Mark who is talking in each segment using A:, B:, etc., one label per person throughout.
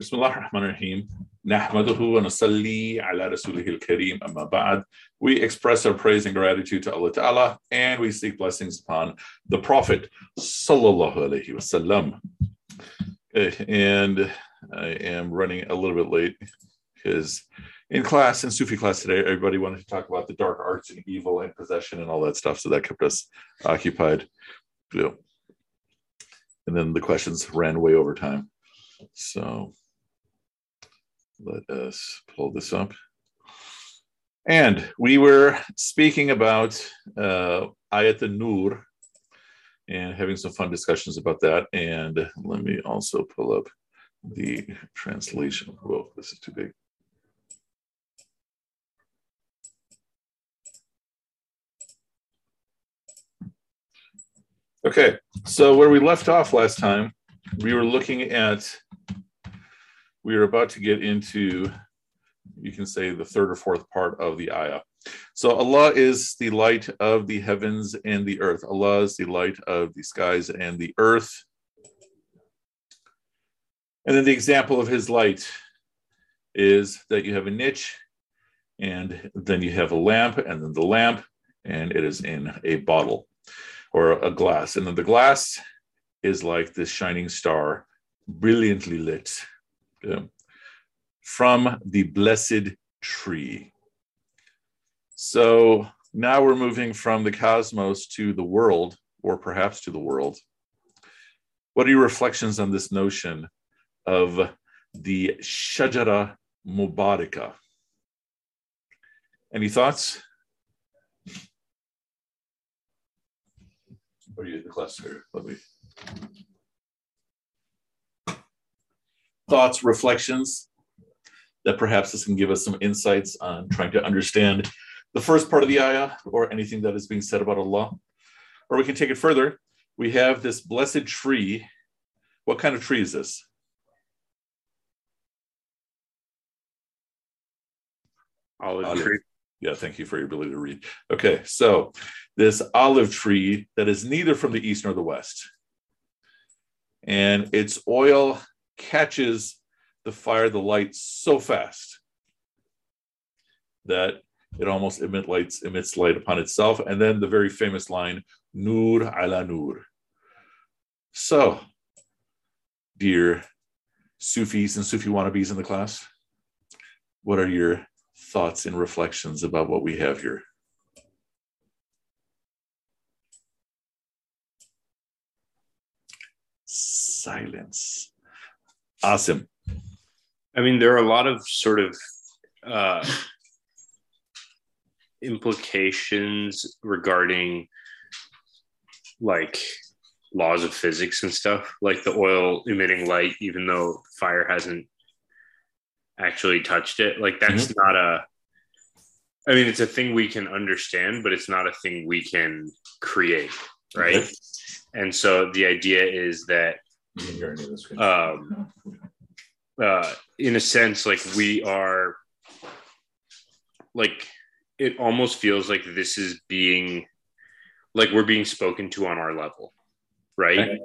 A: بسم الله الرحمن الرحيم نحمده ونصلي على رسوله الكريم أما بعد we express our praise and gratitude to Allah Ta'ala and we seek blessings upon the Prophet sallallahu alaihi wasallam and I am running a little bit late because in class in Sufi class today everybody wanted to talk about the dark arts and evil and possession and all that stuff so that kept us occupied yeah. and then the questions ran way over time so let us pull this up. And we were speaking about uh, Ayat Nur and having some fun discussions about that. And let me also pull up the translation. Whoa, this is too big. Okay, so where we left off last time, we were looking at we are about to get into, you can say, the third or fourth part of the ayah. So Allah is the light of the heavens and the earth. Allah is the light of the skies and the earth. And then the example of his light is that you have a niche, and then you have a lamp, and then the lamp, and it is in a bottle or a glass. And then the glass is like this shining star, brilliantly lit from the blessed tree. So now we're moving from the cosmos to the world, or perhaps to the world. What are your reflections on this notion of the Shajara Mubaraka? Any thoughts? Are you the cluster? Let me. Thoughts, reflections that perhaps this can give us some insights on trying to understand the first part of the ayah or anything that is being said about Allah. Or we can take it further. We have this blessed tree. What kind of tree is this?
B: Olive, olive. tree.
A: Yeah, thank you for your ability to read. Okay, so this olive tree that is neither from the east nor the west. And its oil catches the fire, the light so fast that it almost emit lights, emits light upon itself. And then the very famous line, Nur ala Nur. So, dear Sufis and Sufi wannabes in the class, what are your thoughts and reflections about what we have here? Silence. Awesome.
B: I mean, there are a lot of sort of uh, implications regarding like laws of physics and stuff, like the oil emitting light, even though fire hasn't actually touched it. Like that's mm-hmm. not a. I mean, it's a thing we can understand, but it's not a thing we can create, right? Okay. And so the idea is that um, uh, in a sense, like we are, like it almost feels like this is being, like we're being spoken to on our level, right? Okay.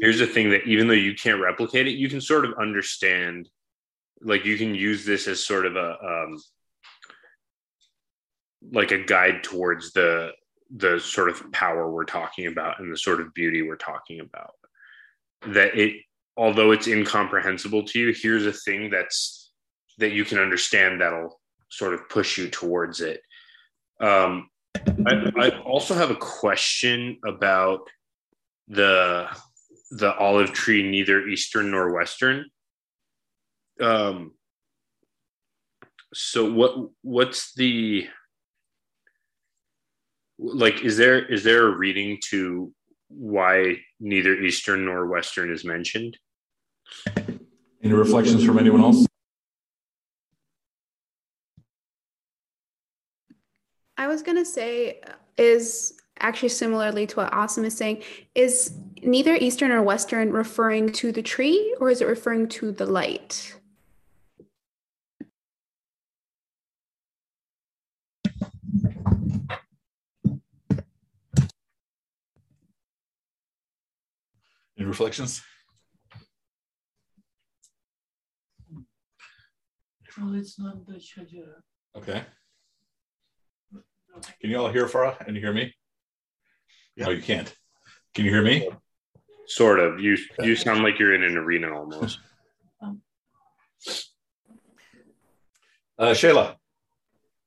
B: Here's the thing that even though you can't replicate it, you can sort of understand. Like you can use this as sort of a um, like a guide towards the the sort of power we're talking about and the sort of beauty we're talking about that it although it's incomprehensible to you here's a thing that's that you can understand that'll sort of push you towards it. Um, I, I also have a question about the the olive tree neither eastern nor western. Um so what what's the like is there is there a reading to why neither Eastern nor Western is mentioned.
A: Any reflections from anyone else?
C: I was going to say, uh, is actually similarly to what Asim is saying, is neither Eastern or Western referring to the tree or is it referring to the light?
A: Any reflections?
D: Well, it's not the shajara.
A: Okay. Can you all hear Farah? And you hear me?
E: Yeah.
A: No, you can't. Can you hear me?
B: Sort of. You you sound like you're in an arena almost.
A: Uh, Shayla.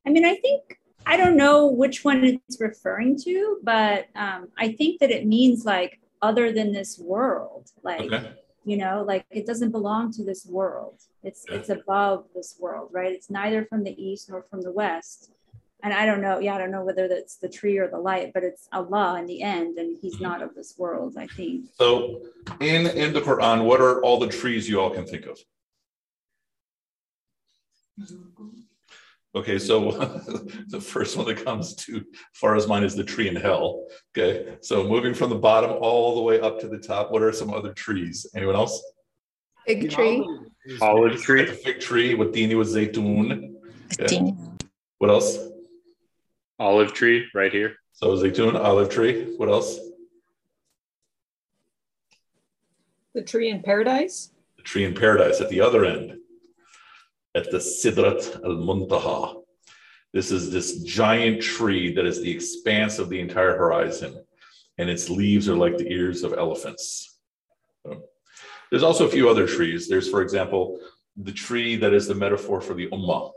F: I mean, I think I don't know which one it's referring to, but um, I think that it means like other than this world, like
A: Okay.
F: you know, like it doesn't belong to this world. It's
A: Yeah.
F: it's above this world, right? It's neither from the east nor from the west. And I don't know, yeah, I don't know whether that's the tree or the light, but it's Allah in the end, and He's mm-hmm. not of this world. I think.
A: So in in the Quran, what are all the trees you all can think of? Mm-hmm. Okay, so the first one that comes to far as mine is the tree in hell. Okay, so moving from the bottom all the way up to the top, what are some other trees? Anyone else?
C: Fig tree.
B: Olive tree.
A: The
B: tree.
A: fig tree, with dini with zaytun. Okay. What else?
B: Olive tree right here.
A: So zaytun, olive tree. What else?
G: The tree in paradise?
A: The tree in paradise at the other end, at the Sidrat al Muntaha. This is this giant tree that is the expanse of the entire horizon, and its leaves are like the ears of elephants. There's also a few other trees. There's, for example, the tree that is the metaphor for the Ummah,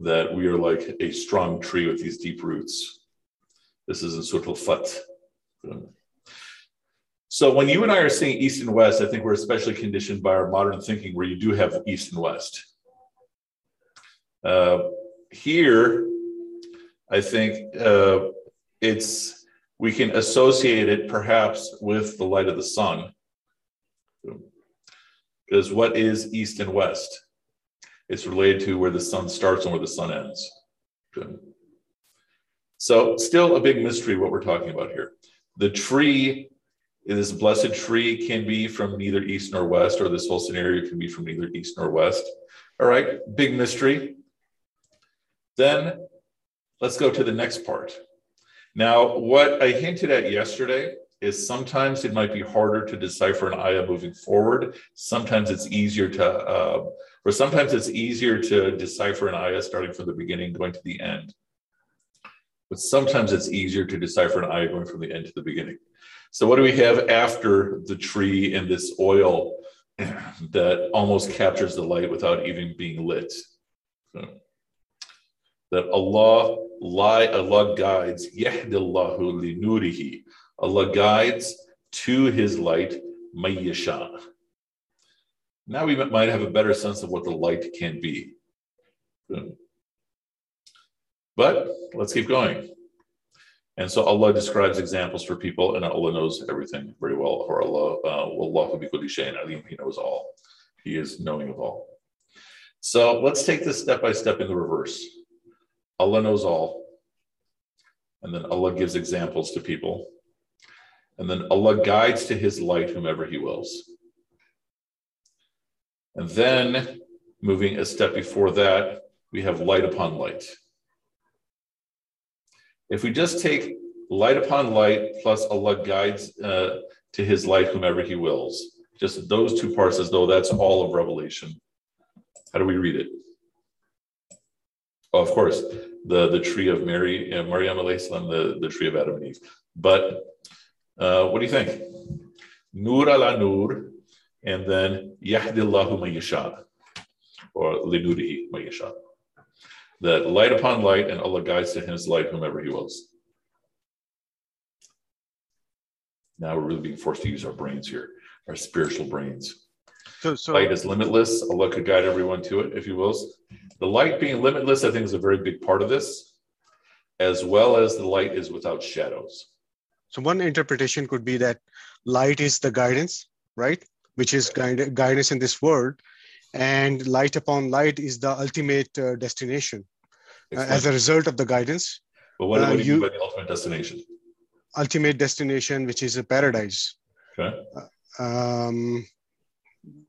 A: that we are like a strong tree with these deep roots. This is in Surah Al-Fath. So when you and I are saying east and west, I think we're especially conditioned by our modern thinking where you do have east and west. Uh, here, I think uh, it's we can associate it perhaps with the light of the sun. Because what is east and west? It's related to where the sun starts and where the sun ends. So, still a big mystery what we're talking about here. The tree this blessed tree can be from neither east nor west, or this whole scenario can be from neither east nor west. All right, big mystery. Then let's go to the next part. Now, what I hinted at yesterday is sometimes it might be harder to decipher an ayah moving forward. Sometimes it's easier to, uh, or sometimes it's easier to decipher an ayah starting from the beginning, going to the end. But sometimes it's easier to decipher an ayah going from the end to the beginning. So, what do we have after the tree and this oil that almost captures the light without even being lit? That Allah, lie, Allah guides, yahdillahu li nurihi. Allah guides to his light, mayyasha. Now we might have a better sense of what the light can be. But let's keep going. And so Allah describes examples for people, and Allah knows everything very well. Or Allah, uh, Wallahu bi alim. He knows all. He is knowing of all. So let's take this step by step in the reverse. Allah knows all, and then Allah gives examples to people, and then Allah guides to His light whomever He wills. And then, moving a step before that, we have light upon light. If we just take light upon light plus Allah guides uh, to his light whomever he wills, just those two parts as though that's all of Revelation. How do we read it? Oh, of course, the, the tree of Mary, uh, Maryam the, the tree of Adam and Eve. But uh, what do you think? Nur ala nur, and then Yahdillahu mayasha, or linurihi mayasha that light upon light and Allah guides to his light whomever he wills. Now we're really being forced to use our brains here, our spiritual brains.
E: So, so
A: Light is limitless. Allah could guide everyone to it, if he wills. The light being limitless, I think, is a very big part of this, as well as the light is without shadows.
E: So one interpretation could be that light is the guidance, right? Which is guide, guidance in this world, and light upon light is the ultimate uh, destination as a result of the guidance.
A: but what,
E: uh,
A: what do you
E: you-
A: mean by the ultimate destination?
E: Ultimate destination, which is a paradise.
A: Okay.
E: Um,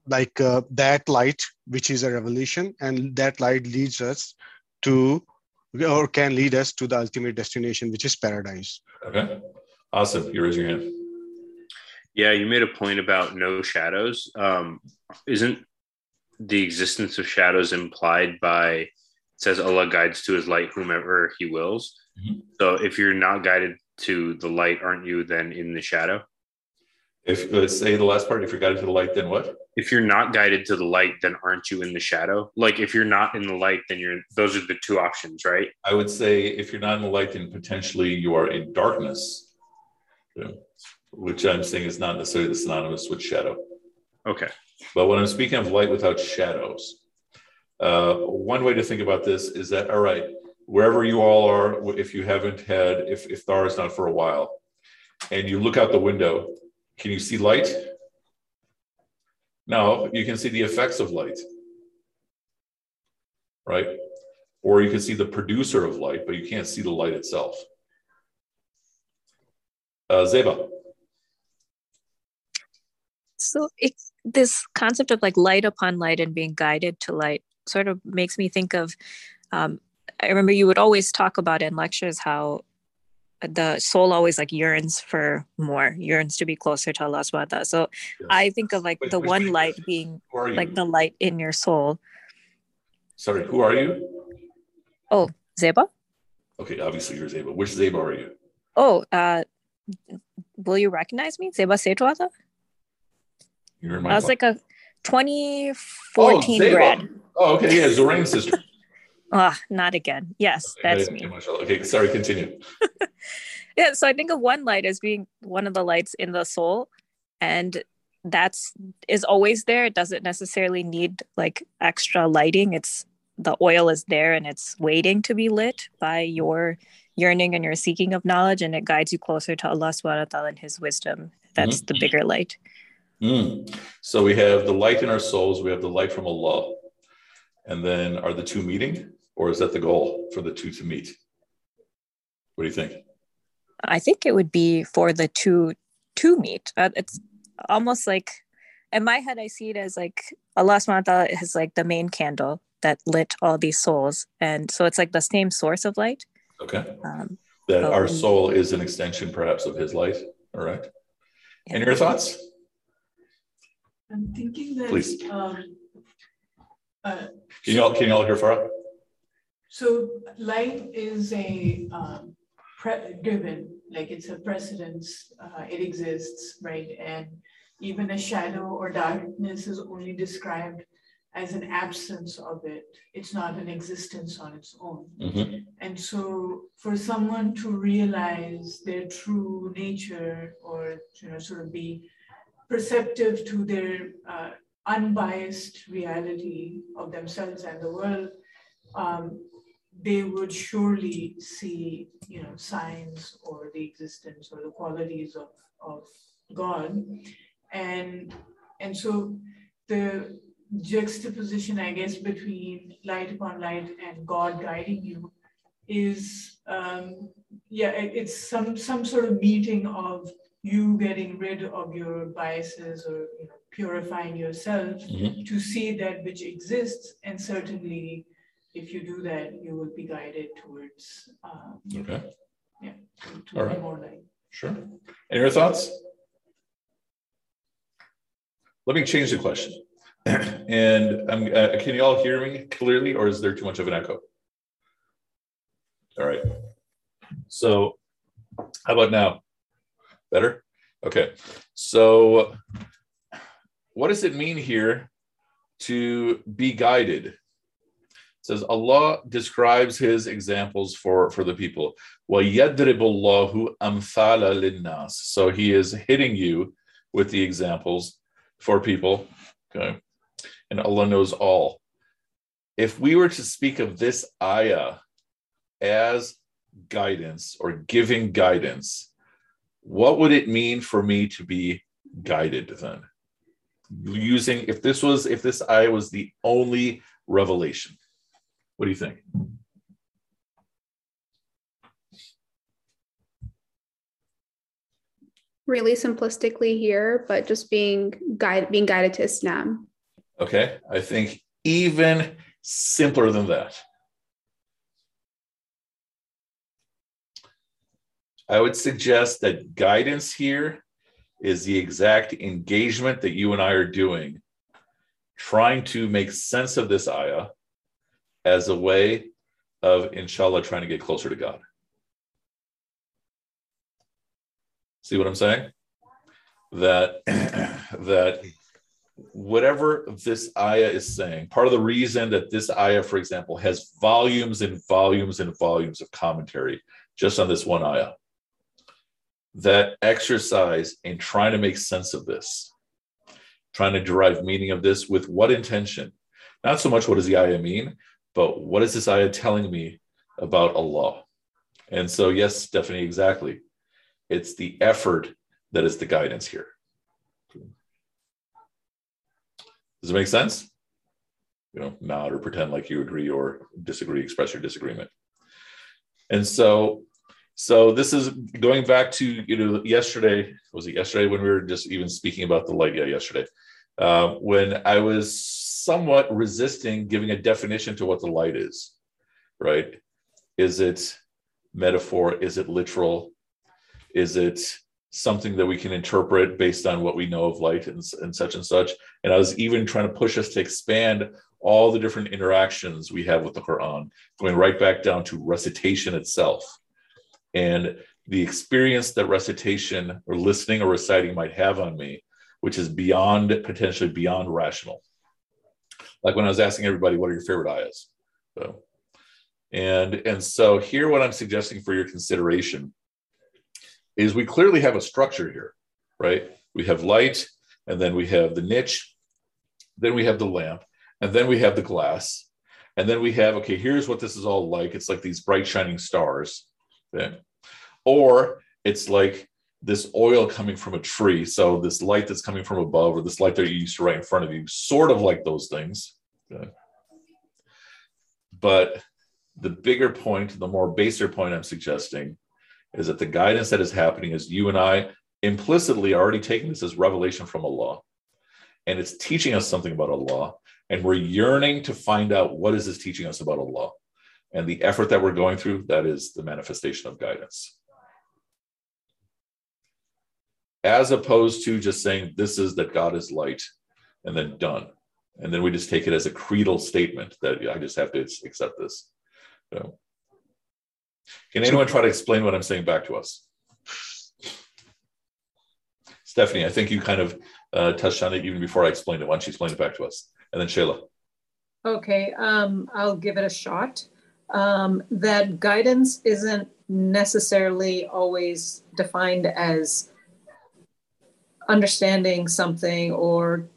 E: like uh, that light, which is a revelation, and that light leads us to, or can lead us to the ultimate destination, which is paradise.
A: Okay. Awesome. You raise your hand.
B: Yeah, you made a point about no shadows. Um, isn't the existence of shadows implied by it says Allah guides to his light whomever he wills.
A: Mhm.
B: So if you're not guided to the light, aren't you then in the shadow?
A: If let's say the last part, if you're guided to the light, then what?
B: If you're not guided to the light, then aren't you in the shadow? Like if you're not in the light, then you're those are the two options, right?
A: I would say if you're not in the light, then potentially you are in darkness, which I'm saying is not necessarily synonymous with shadow.
B: Okay.
A: But when I'm speaking of light without shadows, uh, one way to think about this is that, all right, wherever you all are, if you haven't had, if, Thar is not for a while, and you look out the window, can you see light? No, you can see the effects of light, right? Or you can see the producer of light, but you can't see the light itself. Uh, Zeba.
H: So it, this concept of like light upon light and being guided to light sort of makes me think of. Um, I remember you would always talk about in lectures how the soul always like yearns for more, yearns to be closer to Allah subhanahu wa ta'ala. So I think of like
A: Wait,
H: the
A: wait,
H: one
A: wait.
H: light being
A: Who are you?
H: like the light in your soul.
A: Sorry, who are you?
H: Oh, Zeba?
A: Okay, obviously you're Zeba. Which Zeba are you?
H: Oh, uh, will you recognize me? Zeba Setuata?
A: You're in my
H: I was
A: class.
H: like a 2014
A: Zeba.
H: grad.
A: Oh, okay, yeah, Zorain's sister.
H: Ah, not again. Yes, that's
A: Okay,
H: me.
A: Okay, sorry, continue.
H: Yeah, so I think of one light as being one of the lights in the soul, and that's is always there. It doesn't necessarily need like extra lighting. It's the oil is there and it's waiting to be lit by your yearning and your seeking of knowledge, and it guides you closer to Allah subhanahu wa ta'ala and his wisdom. That's the bigger light.
A: Mm. So we have the light in our souls, we have the light from Allah. And then are the two meeting, or is that the goal for the two to meet? What do you think?
H: I think it would be for the two to meet. Uh, it's almost like in my head, I see it as like Allah subhanahu wa ta'ala is like the main candle that lit all these souls. And so it's like the same source of light.
A: Okay.
H: Um,
A: That our soul is an extension, perhaps, of His light. All right.
H: Yeah.
A: And your thoughts?
D: I'm thinking that.
A: Please.
D: Um, uh,
A: Can you all, can you all hear Farah?
D: so light is a um, pre- given, like it's a precedence. Uh, it exists, right? And even a shadow or darkness is only described as an absence of it. It's not an existence on its own.
A: Mhm.
D: And so for someone to realize their true nature or you know sort of be perceptive to their uh, unbiased reality of themselves and the world, um, they would surely see you know signs or the existence or the qualities of, of God. And and so the juxtaposition, I guess, between light upon light and God guiding you is um, yeah, it's some some sort of meeting of you getting rid of your biases or you know, purifying yourself
A: Mhm.
D: to see that which exists, and certainly, if you do that, you will be guided towards um,
A: Okay.
D: yeah, to,
A: All right.
D: more light.
A: Sure. Any other thoughts? Let me change the question. And um, uh, can you all hear me clearly, or is there too much of an echo? All right. So, how about now? Better? Okay. So, what does it mean here to be guided? It says Allah describes his examples for, for the people. وَيَدْرِبُ اللَّهُ أَمْثَالَ لِلنَّاسِ So he is hitting you with the examples for people. Okay. And Allah knows all. If we were to speak of this ayah as guidance or giving guidance, what would it mean for me to be guided then? Using, if this was, if this ayah was the only revelation, what do you think?
C: Really simplistically here, but just being guide being guided to Islam.
A: Okay. I think even simpler than that. I would suggest that guidance here is the exact engagement that you and I are doing, trying to make sense of this ayah as a way of, inshallah, trying to get closer to God. See what I'm saying? That that whatever this ayah is saying, part of the reason that this ayah, for example, has volumes and volumes and volumes of commentary just on this one ayah, that exercise in trying to make sense of this, trying to derive meaning of this with what intention? Not so much what does the ayah mean, but what is this ayah telling me about Allah? And so, yes, Stephanie, exactly. It's the effort that is the guidance here. Does it make sense? You know, nod or pretend like you agree or disagree, express your disagreement. And so, so this is going back to you know yesterday. Was it yesterday when we were just even speaking about the light? Yeah, yesterday, uh, when I was somewhat resisting giving a definition to what the light is. Right? Is it metaphor? Is it literal? Is it something that we can interpret based on what we know of light and, and such and such. And I was even trying to push us to expand all the different interactions we have with the Quran, going right back down to recitation itself. And the experience that recitation or listening or reciting might have on me, which is beyond, potentially beyond rational. Like when I was asking everybody, what are your favorite ayahs? So, and, and so here, what I'm suggesting for your consideration is we clearly have a structure here, right? We have light, and then we have the niche, then we have the lamp, and then we have the glass, and then we have okay, here's what this is all like. It's like these bright shining stars, or it's like this oil coming from a tree. So this light that's coming from above, or this light that you used to right in front of you, sort of like those things. But the bigger point, the more baser point I'm suggesting is that the guidance that is happening is you and I implicitly are already taking this as revelation from Allah. And it's teaching us something about Allah. And we're yearning to find out what is this teaching us about Allah. And the effort that we're going through, that is the manifestation of guidance. As opposed to just saying, this is that God is light, and then done. And then we just take it as a creedal statement that I just have to accept this. So, can anyone try to explain what I'm saying back to us? Stephanie, I think you kind of uh, touched on it even before I explained it. Why don't you explain it back to us? And then Shayla.
G: Okay, um, I'll give it a shot. Um, that guidance isn't necessarily always defined as understanding something or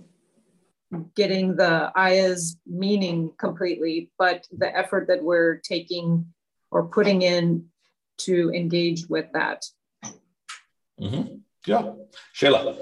G: getting the ayah's meaning completely, but the effort that we're taking or putting in to engage with that.
A: Mm-hmm. Yeah. Shayla.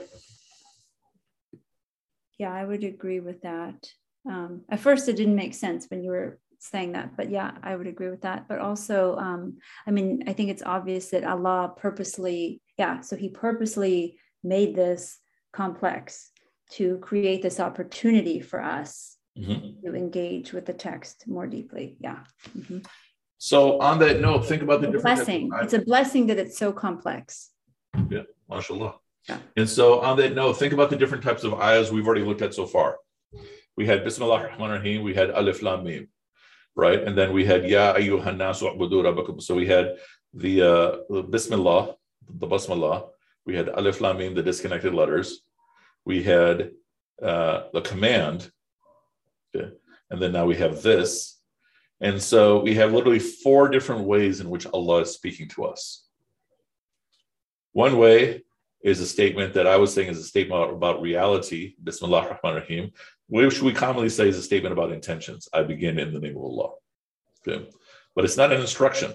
F: Yeah, I would agree with that. Um, at first, it didn't make sense when you were saying that, but yeah, I would agree with that. But also, um, I mean, I think it's obvious that Allah purposely, yeah, so He purposely made this complex to create this opportunity for us mm-hmm. to engage with the text more deeply. Yeah. Mm-hmm.
A: So on that note, think about the different
F: blessing. It's a blessing that it's so complex.
A: Yeah, mashallah. Yeah. And so on that note, think about the different types of ayahs we've already looked at so far. We had Bismillah rahman rahim, we had Alif Lam Mim, right? And then we had Ya ayyuhan nasu rabbakum. So we had the uh, Bismillah, the Basmallah. We had Alif Lam Mim, the disconnected letters. We had uh, the command. Okay. And then now we have this, and so we have literally four different ways in which Allah is speaking to us. One way is a statement that I was saying is a statement about reality, Bismillah rahman rahim, which we commonly say is a statement about intentions. I begin in the name of Allah. Okay. But it's not an instruction.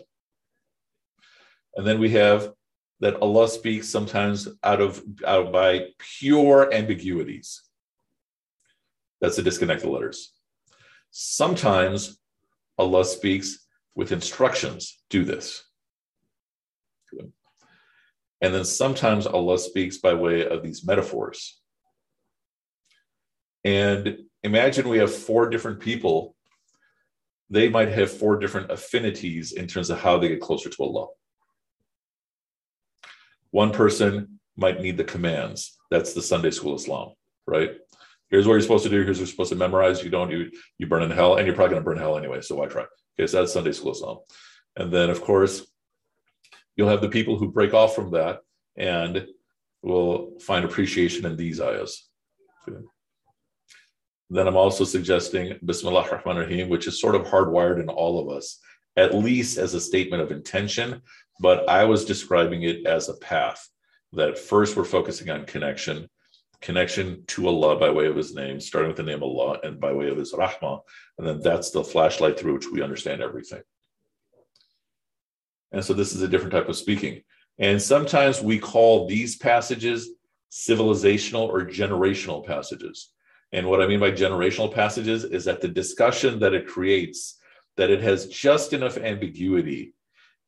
A: And then we have that Allah speaks sometimes out of, out by pure ambiguities. That's the disconnected letters. Sometimes Allah speaks with instructions do this. And then sometimes Allah speaks by way of these metaphors. And imagine we have four different people. They might have four different affinities in terms of how they get closer to Allah. One person might need the commands. That's the Sunday school Islam, right? Here's what you're supposed to do. Here's what you're supposed to memorize. You don't, you you burn in hell, and you're probably going to burn hell anyway. So why try? Okay, so that's Sunday school Islam. And then, of course, you'll have the people who break off from that and will find appreciation in these ayahs. Then I'm also suggesting Bismillah Rahman Rahim, which is sort of hardwired in all of us, at least as a statement of intention. But I was describing it as a path that first we're focusing on connection, connection to Allah by way of His name, starting with the name Allah and by way of His Rahmah. And then that's the flashlight through which we understand everything. And so this is a different type of speaking. And sometimes we call these passages civilizational or generational passages. And what I mean by generational passages is that the discussion that it creates, that it has just enough ambiguity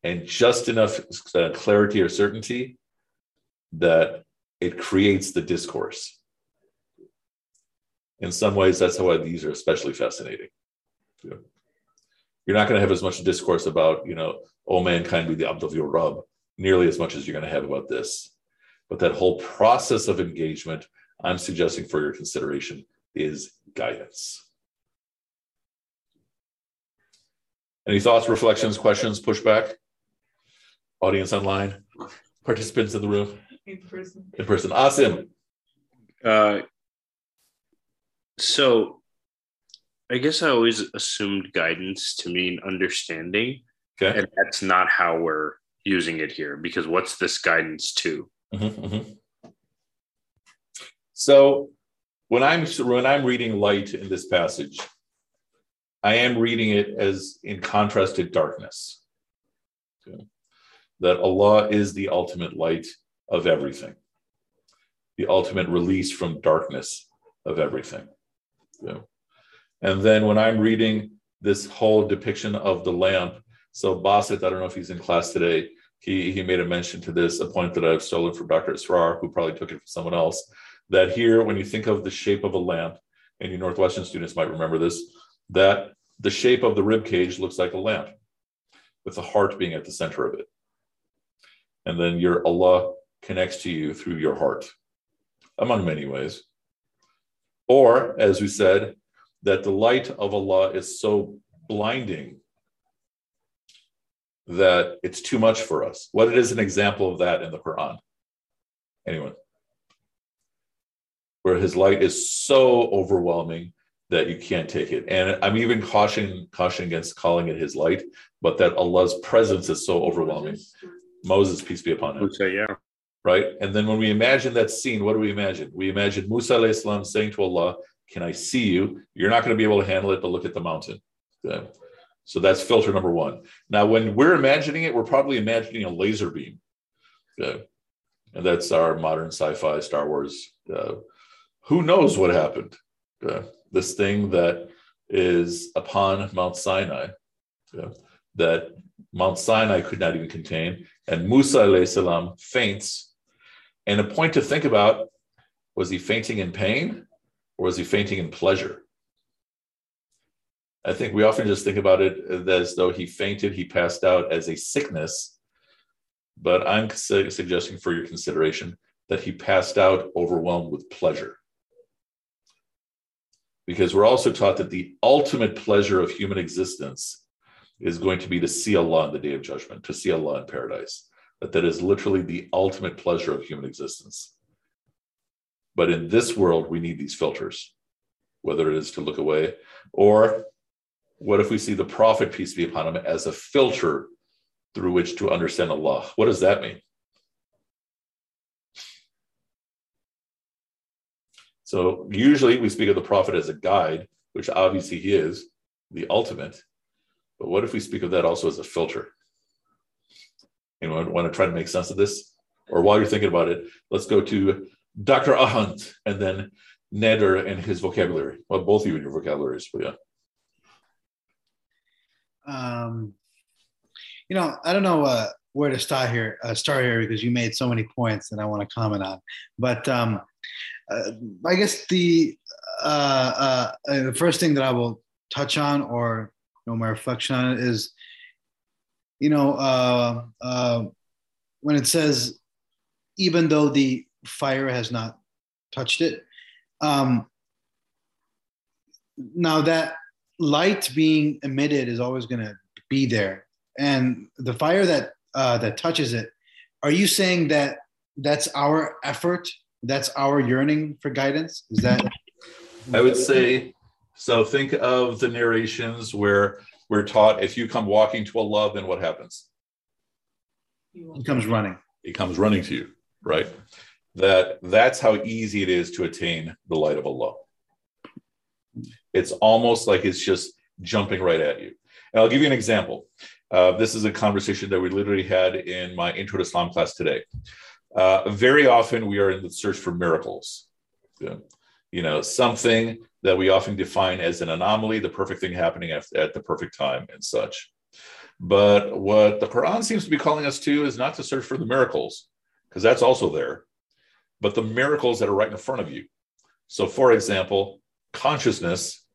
A: and just enough uh, clarity or certainty that it creates the discourse. In some ways, that's why these are especially fascinating. Yeah. You're not going to have as much discourse about, you know, oh mankind be the abd of your Rabb, nearly as much as you're going to have about this. But that whole process of engagement, I'm suggesting for your consideration, is guidance. Any thoughts, reflections, questions, pushback? Audience online, participants in the room?
D: In person.
A: In person. Asim.
B: Uh, so I guess I always assumed guidance to mean understanding.
A: Okay.
B: And that's not how we're using it here because what's this guidance to?
A: Mm-hmm, mm-hmm. So when I'm when I'm reading light in this passage, I am reading it as in contrast to darkness. Okay. That Allah is the ultimate light of everything, the ultimate release from darkness of everything. Okay. And then when I'm reading this whole depiction of the lamp, so Basit, I don't know if he's in class today, he, he made a mention to this, a point that I've stolen from Dr. Israr, who probably took it from someone else, that here, when you think of the shape of a lamp, and you Northwestern students might remember this, that the shape of the rib cage looks like a lamp, with the heart being at the center of it. And then your Allah connects to you through your heart, among many ways. Or, as we said, that the light of Allah is so blinding that it's too much for us. What is an example of that in the Quran? Anyone? Where his light is so overwhelming that you can't take it. And I'm even caution caution against calling it his light, but that Allah's presence is so overwhelming. Moses, peace be upon him.
B: Musa, yeah.
A: Right. And then when we imagine that scene, what do we imagine? We imagine Musa salam saying to Allah, Can I see you? You're not going to be able to handle it, but look at the mountain. Okay. So that's filter number one. Now, when we're imagining it, we're probably imagining a laser beam. Okay. And that's our modern sci fi Star Wars. Uh, who knows what happened? Okay. This thing that is upon Mount Sinai, okay, that Mount Sinai could not even contain. And Musa salam faints. And a point to think about was he fainting in pain or was he fainting in pleasure? I think we often just think about it as though he fainted, he passed out as a sickness. But I'm su- suggesting for your consideration that he passed out overwhelmed with pleasure. Because we're also taught that the ultimate pleasure of human existence is going to be to see Allah on the day of judgment, to see Allah in paradise. That that is literally the ultimate pleasure of human existence. But in this world, we need these filters, whether it is to look away or what if we see the Prophet, peace be upon him, as a filter through which to understand Allah? What does that mean? So usually we speak of the Prophet as a guide, which obviously he is, the ultimate. But what if we speak of that also as a filter? Anyone want to try to make sense of this? Or while you're thinking about it, let's go to Dr. Ahant and then Nader and his vocabulary. Well, both of you in your vocabularies, but yeah
I: um, you know, I don't know uh, where to start here, uh, start here because you made so many points that I want to comment on. But um, uh, I guess the uh, uh, uh, the first thing that I will touch on, or you know, my reflection on it is, you know, when it says, even though the fire has not touched it, um, now that light being emitted is always going to be there, and the fire that uh, that touches it, are you saying that that's our effort? That's our yearning for guidance? Is that?
A: I would say so. Think of the narrations where we're taught if you come walking to Allah, then what happens?
I: He comes running.
A: He comes running to you, right? That that's how easy it is to attain the light of Allah. It's almost like it's just jumping right at you. And I'll give you an example. Uh, this is a conversation that we literally had in my Intro to Islam class today. Uh, very often we are in the search for miracles. You know, something that we often define as an anomaly, the perfect thing happening at, at the perfect time and such. But what the Quran seems to be calling us to is not to search for the miracles, because that's also there, but the miracles that are right in front of you. So, for example, consciousness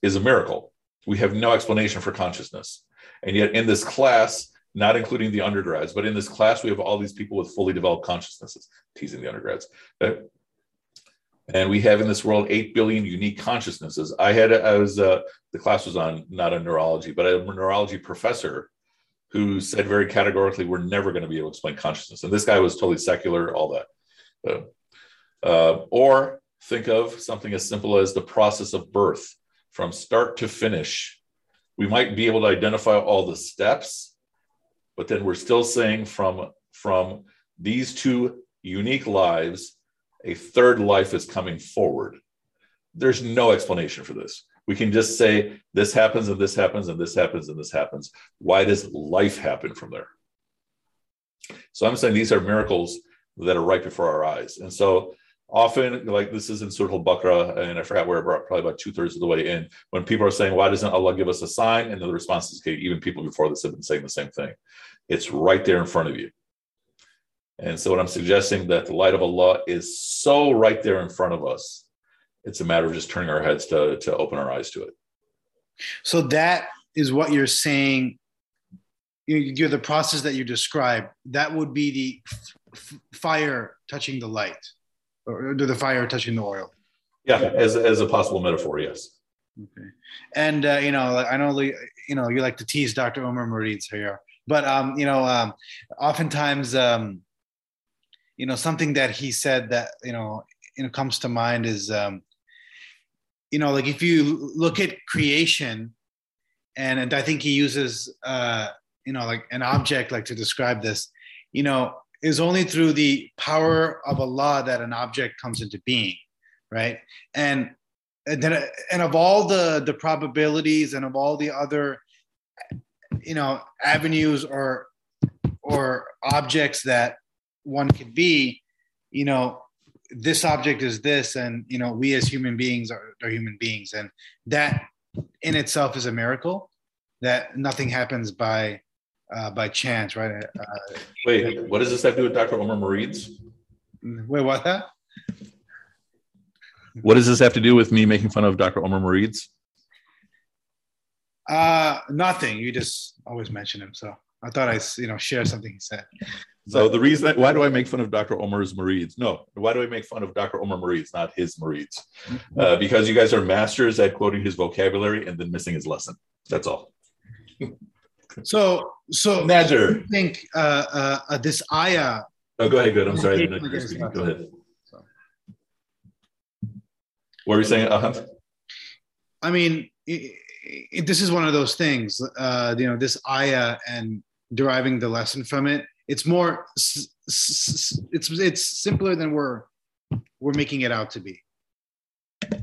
A: is a miracle. We have no explanation for consciousness. And yet, in this class, not including the undergrads, but in this class, we have all these people with fully developed consciousnesses, teasing the undergrads. And we have in this world 8 billion unique consciousnesses. I had, I was, uh, the class was on not a neurology, but a neurology professor who said very categorically, we're never going to be able to explain consciousness. And this guy was totally secular, all that. Uh, uh, or think of something as simple as the process of birth from start to finish. We might be able to identify all the steps, but then we're still saying from, from these two unique lives, a third life is coming forward. There's no explanation for this. We can just say this happens and this happens and this happens and this happens. Why does life happen from there? So I'm saying these are miracles that are right before our eyes. And so often, like this is in Surah Al-Baqarah, and I forgot where, brought probably about two thirds of the way in, when people are saying, why doesn't Allah give us a sign? And the response is, okay, even people before this have been saying the same thing. It's right there in front of you. And so, what I'm suggesting that the light of Allah is so right there in front of us. It's a matter of just turning our heads to, to open our eyes to it.
I: So that is what you're saying. You're the process that you describe. That would be the fire touching the light, or the fire touching the oil.
A: Yeah, as, as a possible metaphor, yes.
I: Okay. And uh, you know, I know you know you like to tease Dr. Omar Marids here, but um, you know, um, oftentimes um, you know something that he said that you know you know comes to mind is um, you know like if you look at creation and, and i think he uses uh, you know like an object like to describe this you know is only through the power of allah that an object comes into being right and and then and of all the the probabilities and of all the other you know avenues or or objects that one could be, you know, this object is this, and you know, we as human beings are, are human beings, and that in itself is a miracle. That nothing happens by uh, by chance, right? Uh,
A: Wait, what does this have to do with Dr. Omar Marids?
I: Wait, what? That?
A: What does this have to do with me making fun of Dr. Omar Marids?
I: Uh, nothing. You just always mention him, so I thought I, you know, share something he said.
A: So the reason why do I make fun of Dr. Omar's Marids? No, why do I make fun of Dr. Omar Marids, not his Marids? Uh, because you guys are masters at quoting his vocabulary and then missing his lesson. That's all.
I: So, so
A: Nader.
I: I think uh, uh, uh, this ayah.
A: Oh, go ahead. Good. I'm sorry. Go ahead. What were you saying, Ahmed?
I: I mean, it, it, this is one of those things. Uh, you know, this ayah and deriving the lesson from it it's more it's it's simpler than we're we're making it out to be
A: i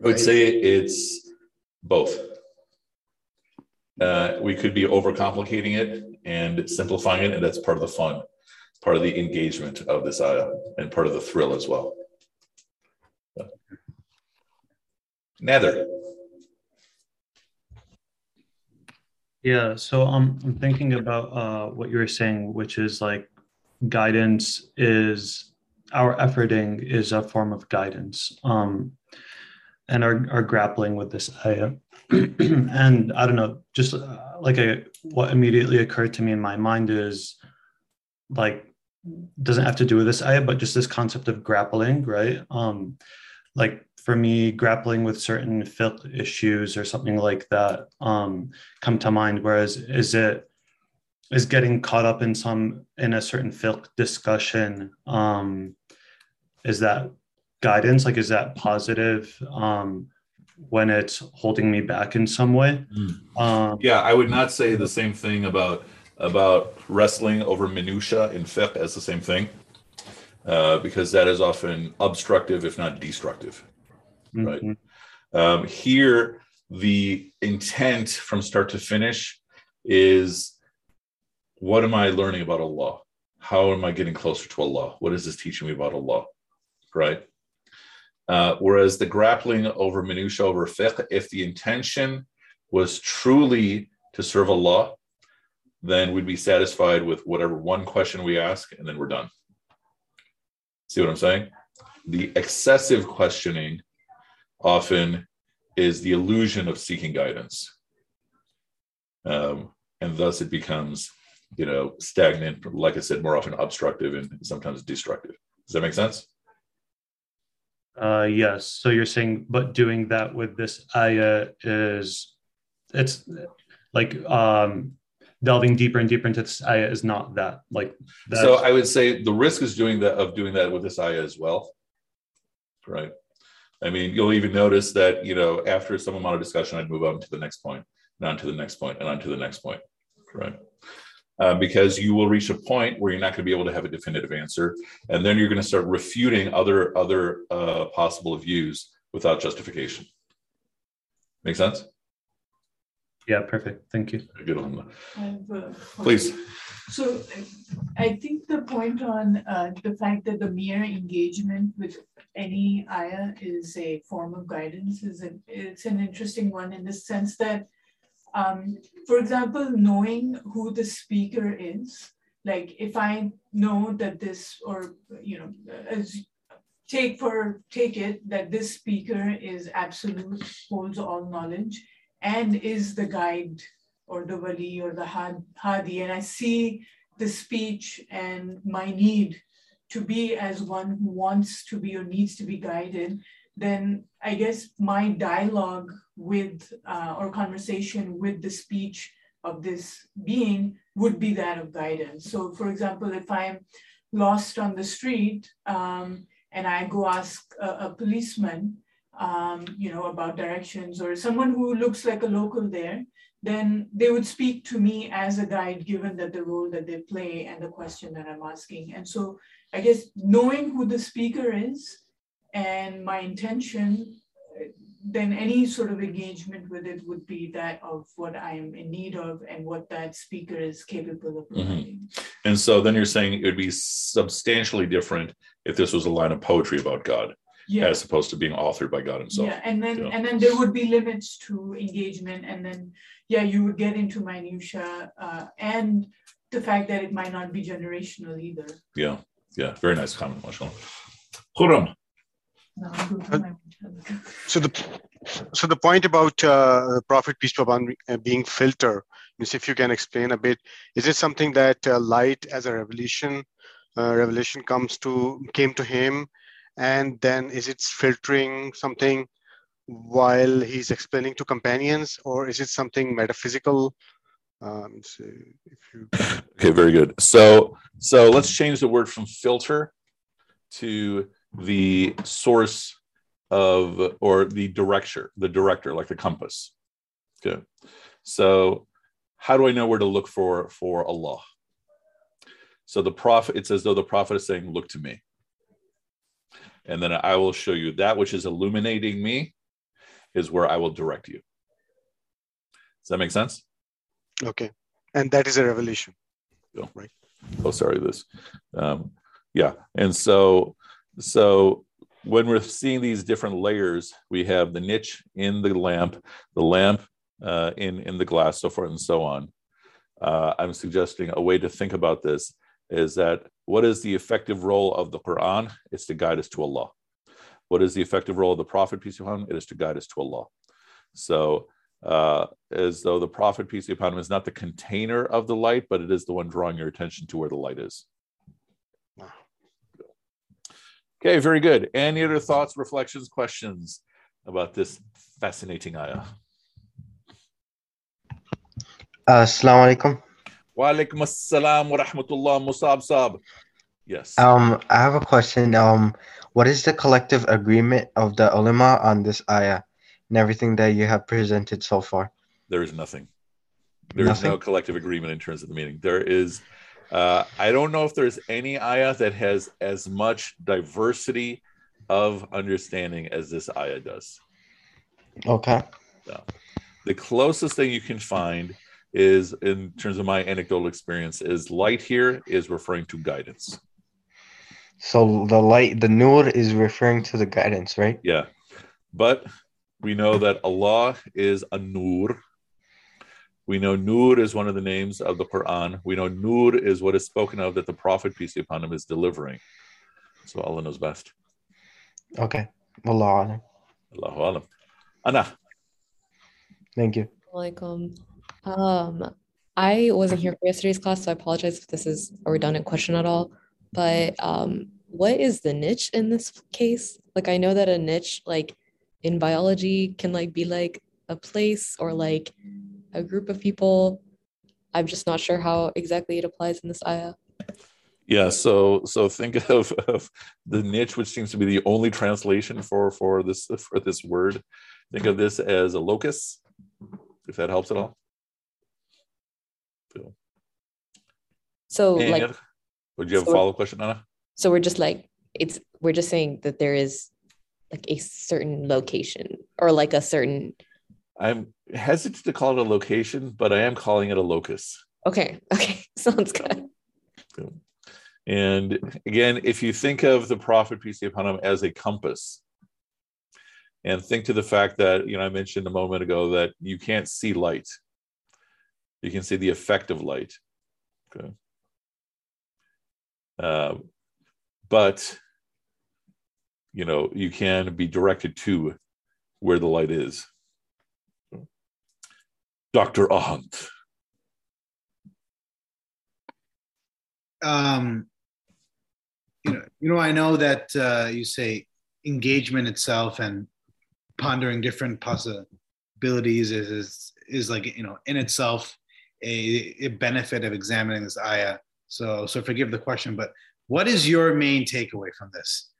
A: would say it's both uh, we could be overcomplicating it and simplifying it and that's part of the fun part of the engagement of this uh, and part of the thrill as well yeah. Nader.
J: Yeah, so I'm I'm thinking about uh, what you were saying, which is like guidance is our efforting is a form of guidance, um, and our grappling with this. and I don't know, just uh, like a, what immediately occurred to me in my mind is like doesn't have to do with this ayah, but just this concept of grappling, right? Um, like for me, grappling with certain fiqh issues or something like that um, come to mind. Whereas, is it is getting caught up in some in a certain fiqh discussion? Um, is that guidance? Like, is that positive um, when it's holding me back in some way? Um,
A: Yeah, I would not say the same thing about about wrestling over minutia in fiqh as the same thing, uh, because that is often obstructive, if not destructive. Right.
J: mhm.
A: Um, here, the intent from start to finish is what am I learning about Allah? How am I getting closer to Allah? What is this teaching me about Allah? Right. Uh, whereas the grappling over minutia over fiqh, if the intention was truly to serve Allah, then we'd be satisfied with whatever one question we ask, and then we're done. See what I'm saying? The excessive questioning often is the illusion of seeking guidance. Um, and thus it becomes, you know, stagnant, like I said, more often obstructive and sometimes destructive. Does that make sense?
J: Uh, yes. So you're saying, but doing that with this ayah is, it's like um, delving deeper and deeper into this ayah is not that like that.
A: So I would say the risk is doing that of doing that with this ayah as well. Right. I mean, you'll even notice that, you know, after some amount of discussion, I'd move on to the next point, and on to the next point, and on to the next point. Right. Uh, because you will reach a point where you're not going to be able to have a definitive answer, and then you're going to start refuting other other uh, possible views without justification. Make sense?
J: yeah, perfect. Thank you.
A: Good on
D: I have a-
A: Please.
D: So I think the point on uh, the fact that the mere engagement with any ayah is a form of guidance is an, it's an interesting one in the sense that, um, for example, knowing who the speaker is, like if I know that this, or you know, as take for take it that this speaker is absolute, holds all knowledge, and is the guide or the wali or the had- hadi, and I see the speech and my need to be as one who wants to be or needs to be guided, then I guess my dialogue with uh, or conversation with the speech of this being would be that of guidance. So, for example, if I'm lost on the street um, and I go ask a, a policeman, um, you know, about directions or someone who looks like a local there, then they would speak to me as a guide, given that the role that they play and the question that I'm asking. And so I guess knowing who the speaker is and my intention, uh, then any sort of engagement with it would be that of what I am in need of and what that speaker is capable of providing.
A: And so then you're saying it would be substantially different if this was a line of poetry about God,
D: Yeah.
A: as opposed to being authored by God Himself.
D: Yeah, and then
A: Yeah.
D: and then there would be limits to engagement, and then yeah, you would get into minutia uh, and the fact that it might not be generational either.
A: Yeah, yeah, very nice comment, mashallah. Khurram.
E: So the so the point about uh, Prophet peace be upon uh, being filter is if you can explain a bit. Is it something that uh, light as a revelation, uh, revelation comes to came to him, and then is it filtering something while he's explaining to companions, or is it something metaphysical? Um, so you
A: Okay, very good. So, so let's change the word from filter to the source of or the director, the director, like the compass. Okay. So, how do I know where to look for for Allah? So the prophet, it's as though the prophet is saying, "Look to me," and then I will show you that which is illuminating me is where I will direct you. Does that make sense?
E: okay, and that is a revelation. Right.
A: Oh sorry this um yeah and so so when we're seeing these different layers we have the niche in the lamp the lamp uh, in in the glass so forth and so on. Uh, i'm suggesting a way to think about this is that what is the effective role of the quran? It's to guide us to allah. What is the effective role of the prophet peace be upon him? It is to guide us to allah. So uh, as though the prophet peace be upon him is not the container of the light, but it is the one drawing your attention to where the light is. Okay, very good. Any other thoughts, reflections, questions about this fascinating ayah?
K: Uh, Assalamu alaikum.
A: Wa alaikum assalam wa rahmatullah musab sab. Yes.
K: Um, I have a question. Um, what is the collective agreement of the ulama on this ayah and everything that you have presented so far?
A: There is nothing. There is no collective agreement in terms of the meaning. There is, uh, I don't know if there's any ayah that has as much diversity of understanding as this ayah does.
K: Okay.
A: The closest thing you can find is, in terms of my anecdotal experience, is light here is referring to guidance.
K: So the light, the nur is referring to the guidance, right?
A: Yeah. But we know that Allah is a nur. We know Nur is one of the names of the Quran. We know Nur is what is spoken of that the Prophet, peace be upon him, is delivering. So Allah knows best.
K: Okay. Wallahu alam.
A: Allahu alam. Anna.
K: Thank you.
L: Alaikum. Um, I wasn't here for yesterday's class, so I apologize if this is a redundant question at all. But um, what is the niche in this case? Like, I know that a niche, like in biology, can like be like a place or like a group of people. I'm just not sure how exactly it applies in this ayah.
A: Yeah, so so think of, of the niche, which seems to be the only translation for for this for this word. Think of this as a locus, if that helps at all.
L: So like,
A: would you have a follow up question, Anna?
L: so we're just like, it's we're just saying that there is like a certain location or like a certain.
A: I'm hesitant to call it a location, but I am calling it a locus.
L: Okay, okay, sounds good.
A: And again, if you think of the prophet, peace be upon him, as a compass, and think to the fact that, you know, I mentioned a moment ago that you can't see light, you can see the effect of light. Okay. Uh, but, you know, you can be directed to where the light is. Dr. Ahant.
I: um, you know, you know, I know that uh, you say engagement itself and pondering different possibilities is is, is like you know in itself a, a benefit of examining this ayah. So, so forgive the question, but what is your main takeaway from this?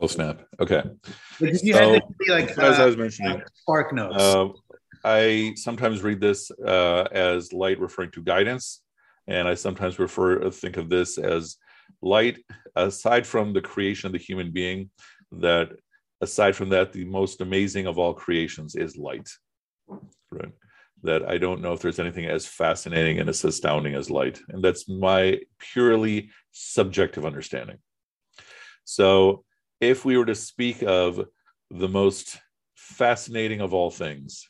A: Oh, snap. Okay.
I: If you
A: So,
I: had to be like
A: as I
I: uh,
A: was mentioning,
I: spark notes.
A: Uh, I sometimes read this uh, as light referring to guidance, and I sometimes refer think of this as light aside from the creation of the human being. That aside from that, the most amazing of all creations is light. Right. That I don't know if there's anything as fascinating and as astounding as light, and that's my purely subjective understanding. So, if we were to speak of the most fascinating of all things,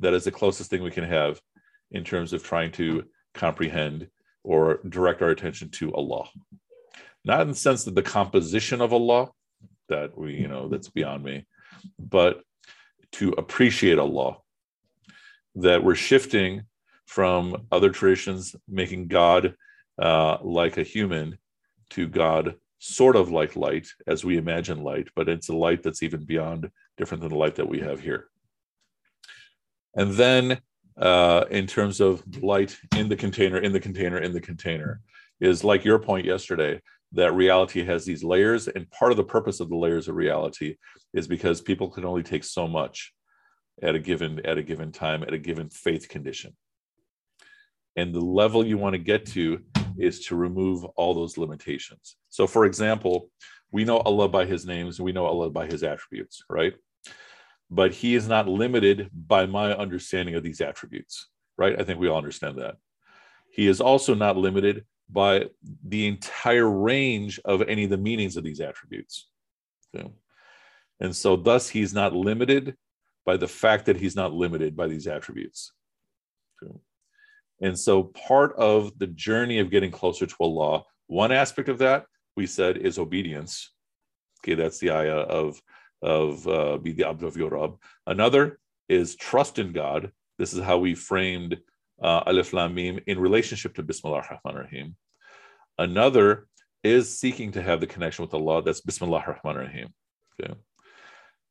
A: that is the closest thing we can have in terms of trying to comprehend or direct our attention to Allah. Not in the sense that the composition of Allah, that we, you know, that's beyond me, but to appreciate Allah, that we're shifting from other traditions, making God uh, like a human to God sort of like light as we imagine light, but it's a light that's even beyond different than the light that we have here. And then, uh, in terms of light in the container, in the container, in the container, is like your point yesterday that reality has these layers. And part of the purpose of the layers of reality is because people can only take so much at a given at a given time at a given faith condition. And the level you want to get to is to remove all those limitations. So, for example, we know Allah by His names, we know Allah by His attributes, right? But he is not limited by my understanding of these attributes, right? I think we all understand that. He is also not limited by the entire range of any of the meanings of these attributes. Okay? And so, thus, he's not limited by the fact that he's not limited by these attributes. Okay? And so, part of the journey of getting closer to Allah, one aspect of that we said is obedience. Okay, that's the ayah of of uh, be the abd of your Rabb. Another is trust in God. This is how we framed uh, Alif Lam Mim in relationship to Bismillah ar-Rahman ar-Rahim. Another is seeking to have the connection with Allah. That's Bismillah ar-Rahman ar-Rahim. Okay.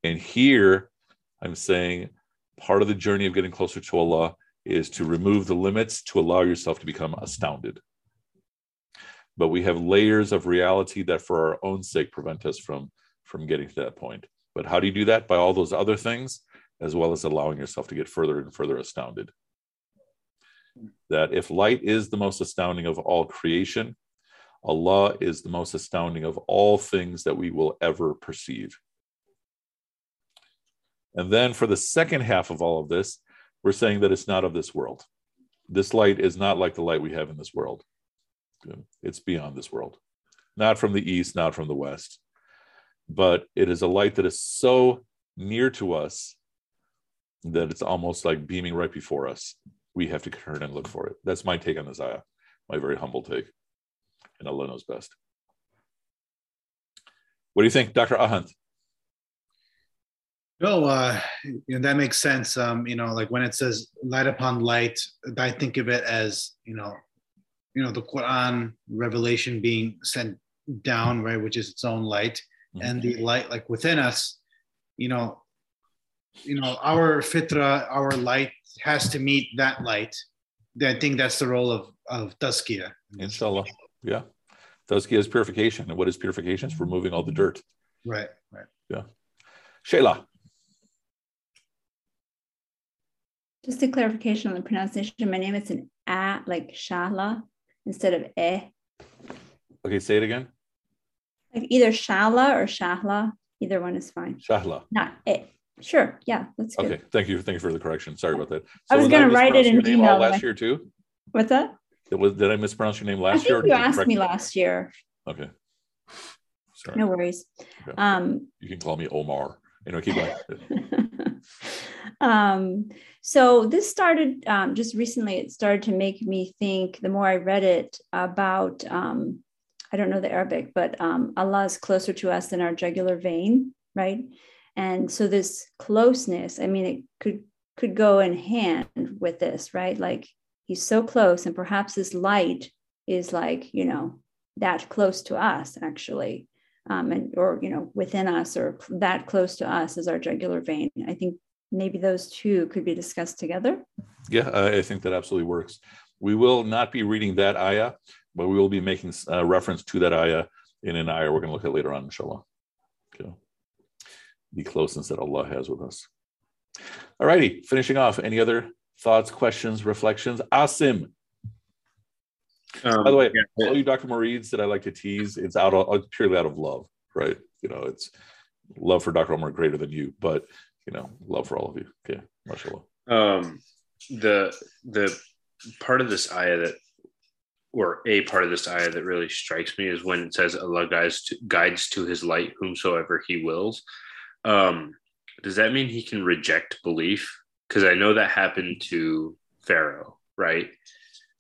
A: And here I'm saying part of the journey of getting closer to Allah is to remove the limits to allow yourself to become astounded. But we have layers of reality that for our own sake prevent us from, from getting to that point. But how do you do that? By all those other things, as well as allowing yourself to get further and further astounded. That if light is the most astounding of all creation, Allah is the most astounding of all things that we will ever perceive. And then for the second half of all of this, we're saying that it's not of this world. This light is not like the light we have in this world. It's beyond this world, not from the east, not from the west, but it is a light that is so near to us that it's almost like beaming right before us. We have to turn and look for it. That's my take on this ayah, my very humble take. And Allah knows best. What do you think, Dr. Ahant?
I: No, uh, you know, that makes sense. Um, you know, like when it says light upon light, I think of it as, you know, you know, the Quran revelation being sent down, right, which is its own light, mm-hmm. and the light like within us, you know, you know, our fitra, our light has to meet that light. I think that's the role of of tazkiyah.
A: Inshallah. Yeah. Tazkiyah is purification. And what is purification? It's removing all the dirt.
I: Right, right.
A: Yeah. Shayla.
F: Just a clarification on the pronunciation. My name is an A, like Shala, instead of E.
A: Okay, say it again.
F: Like either Shala or Shahla. Either one is fine.
A: Shahla.
F: Not E. Sure. Yeah, that's good.
A: Okay, thank you. Thank you for the correction. Sorry about that.
F: So I was going to write it in email
A: last year too.
F: What's that?
A: It was. Did I mispronounce your name last year?
F: You asked me last year.
A: Okay. Sorry.
F: No worries. Okay. Um,
A: you can call me Omar. You know, keep going.
F: um, so this started um, just recently. It started to make me think. The more I read it about, um, I don't know the Arabic, but um, Allah is closer to us than our jugular vein, right? And so this closeness. I mean, it could could go in hand with this, right? Like he's so close, and perhaps this light is like you know that close to us actually um, and or you know within us or that close to us as our jugular vein. I think maybe those two could be discussed together.
A: Yeah, I think that absolutely works. We will not be reading that ayah, but we will be making uh, reference to that ayah in an ayah we're going to look at later on, inshallah. Okay. The closeness that Allah has with us. All righty, finishing off. Any other thoughts, questions, reflections? Asim. Um, By the way, yeah. all you Dr. Murids that I like to tease, it's out of, purely out of love, right? You know, it's love for Dr. Omar greater than you, but you know, love for all of you. Okay, mashallah.
B: Um, the the part of this ayah that, or a part of this ayah that really strikes me is when it says Allah guides to, guides to His light whomsoever He wills. Um, does that mean He can reject belief? Because I know that happened to Pharaoh, right?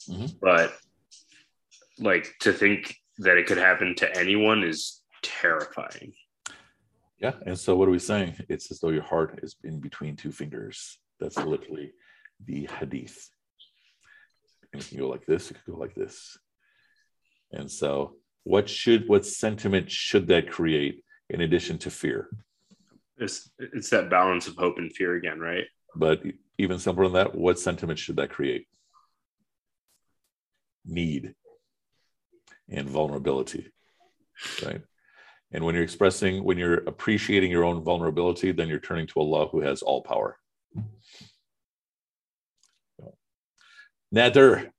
B: Mm-hmm. But like to think that it could happen to anyone is terrifying.
A: Yeah. And so what are we saying? It's as though your heart is in between two fingers. That's literally the hadith. And it can go like this, it could go like this. And so what should what sentiment should that create in addition to fear?
B: It's it's that balance of hope and fear again, right?
A: But even simpler than that, what sentiment should that create? Need and vulnerability right and when you're expressing when you're appreciating your own vulnerability then you're turning to allah who has all power nader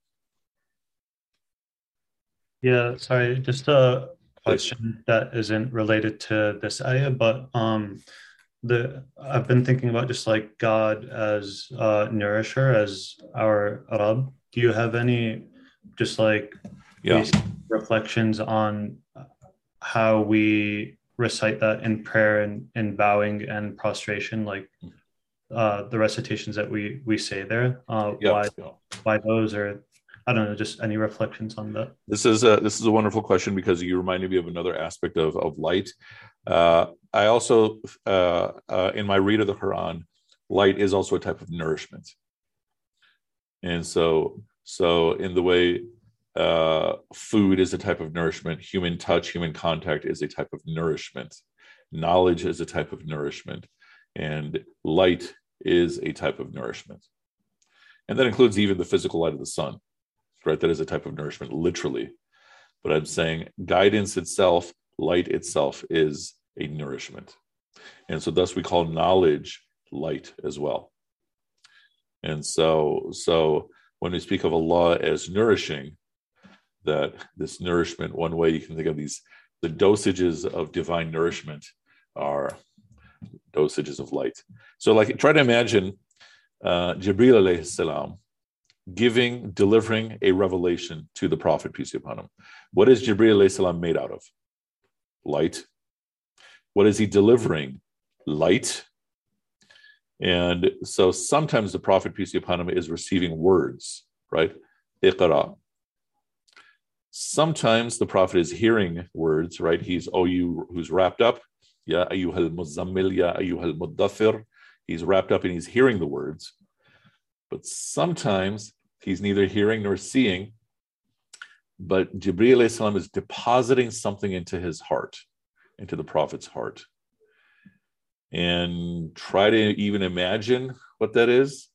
J: yeah sorry just a question that isn't related to this ayah but um the i've been thinking about just like god as uh nourisher as our Rabb do you have any just like
A: yeah.
J: reflections on how we recite that in prayer and in bowing and prostration, like uh, the recitations that we we say there. Uh, yeah. Why why those or I don't know, just any reflections on that.
A: This is a this is a wonderful question because you reminded me of another aspect of of light. Uh, I also uh, uh, in my read of the Quran, light is also a type of nourishment, and so so in the way uh, food is a type of nourishment, human touch, human contact is a type of nourishment, knowledge is a type of nourishment, and light is a type of nourishment. And that includes even the physical light of the sun, right? That is a type of nourishment, literally. But I'm saying guidance itself, light itself is a nourishment. And so thus we call knowledge light as well. And so, so when we speak of Allah as nourishing, that this nourishment, one way you can think of these, the dosages of divine nourishment are dosages of light. So, like, try to imagine uh, Jibril alayhi salam giving, delivering a revelation to the Prophet, peace be upon him. What is Jibril alayhi salam made out of? Light. What is he delivering? Light. And so sometimes the Prophet, peace be upon him, is receiving words, right? Iqra. Sometimes the Prophet is hearing words, right? He's, oh, you who's wrapped up. Ya ayyuhal muzammil, ya ayyuhal muddathir. He's wrapped up and he's hearing the words. But sometimes he's neither hearing nor seeing, but Jibreel salam is depositing something into his heart, into the Prophet's heart and try to even imagine what that is.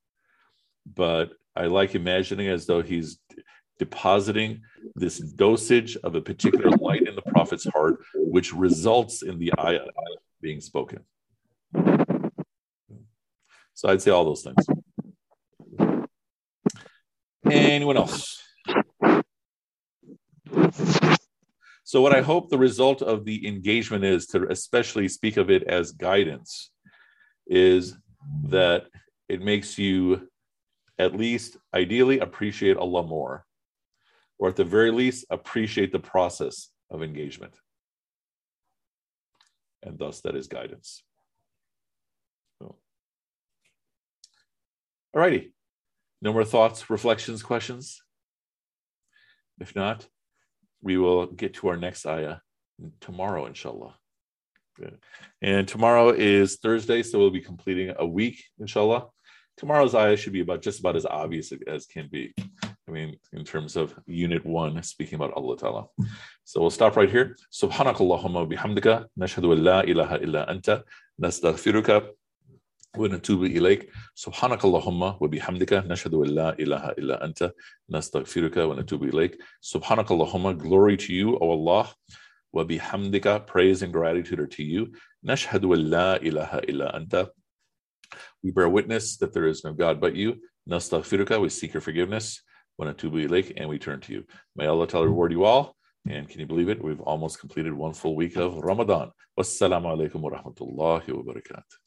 A: But I like imagining as though he's depositing this dosage of a particular light in the prophet's heart, which results in the ayah being spoken. So I'd say all those things. Anyone else? So, what I hope the result of the engagement is to especially speak of it as guidance is that it makes you at least ideally appreciate Allah more, or at the very least, appreciate the process of engagement. And thus, that is guidance. So. All righty. No more thoughts, reflections, questions? If not, we will get to our next ayah tomorrow, inshallah. Good. And tomorrow is Thursday, so we'll be completing a week, inshallah tomorrow's ayah should be about just about as obvious as can be. I mean, in terms of unit one, speaking about Allah Ta'ala. So we'll stop right here. Subhanakallahumma bihamdika, nashhadu an la ilaha illa anta, nastaghfiruka, wa natubu ilayk. Subhanakallahumma wa bihamdika, nashhadu an la ilaha illa anta, nastaghfiruka wa natubu ilayk. Subhanakallahumma, glory to you, O Allah, wa bihamdika, praise and gratitude are to you. Nashhadu an la ilaha illa anta, we bear witness that there is no God but you. Nastaghfiruka, we seek your forgiveness. Wanatubu ilayk, and we turn to you. May Allah reward you all. And can you believe it? We've almost completed one full week of Ramadan. Wassalamu alaikum wa rahmatullahi wa barakatuh.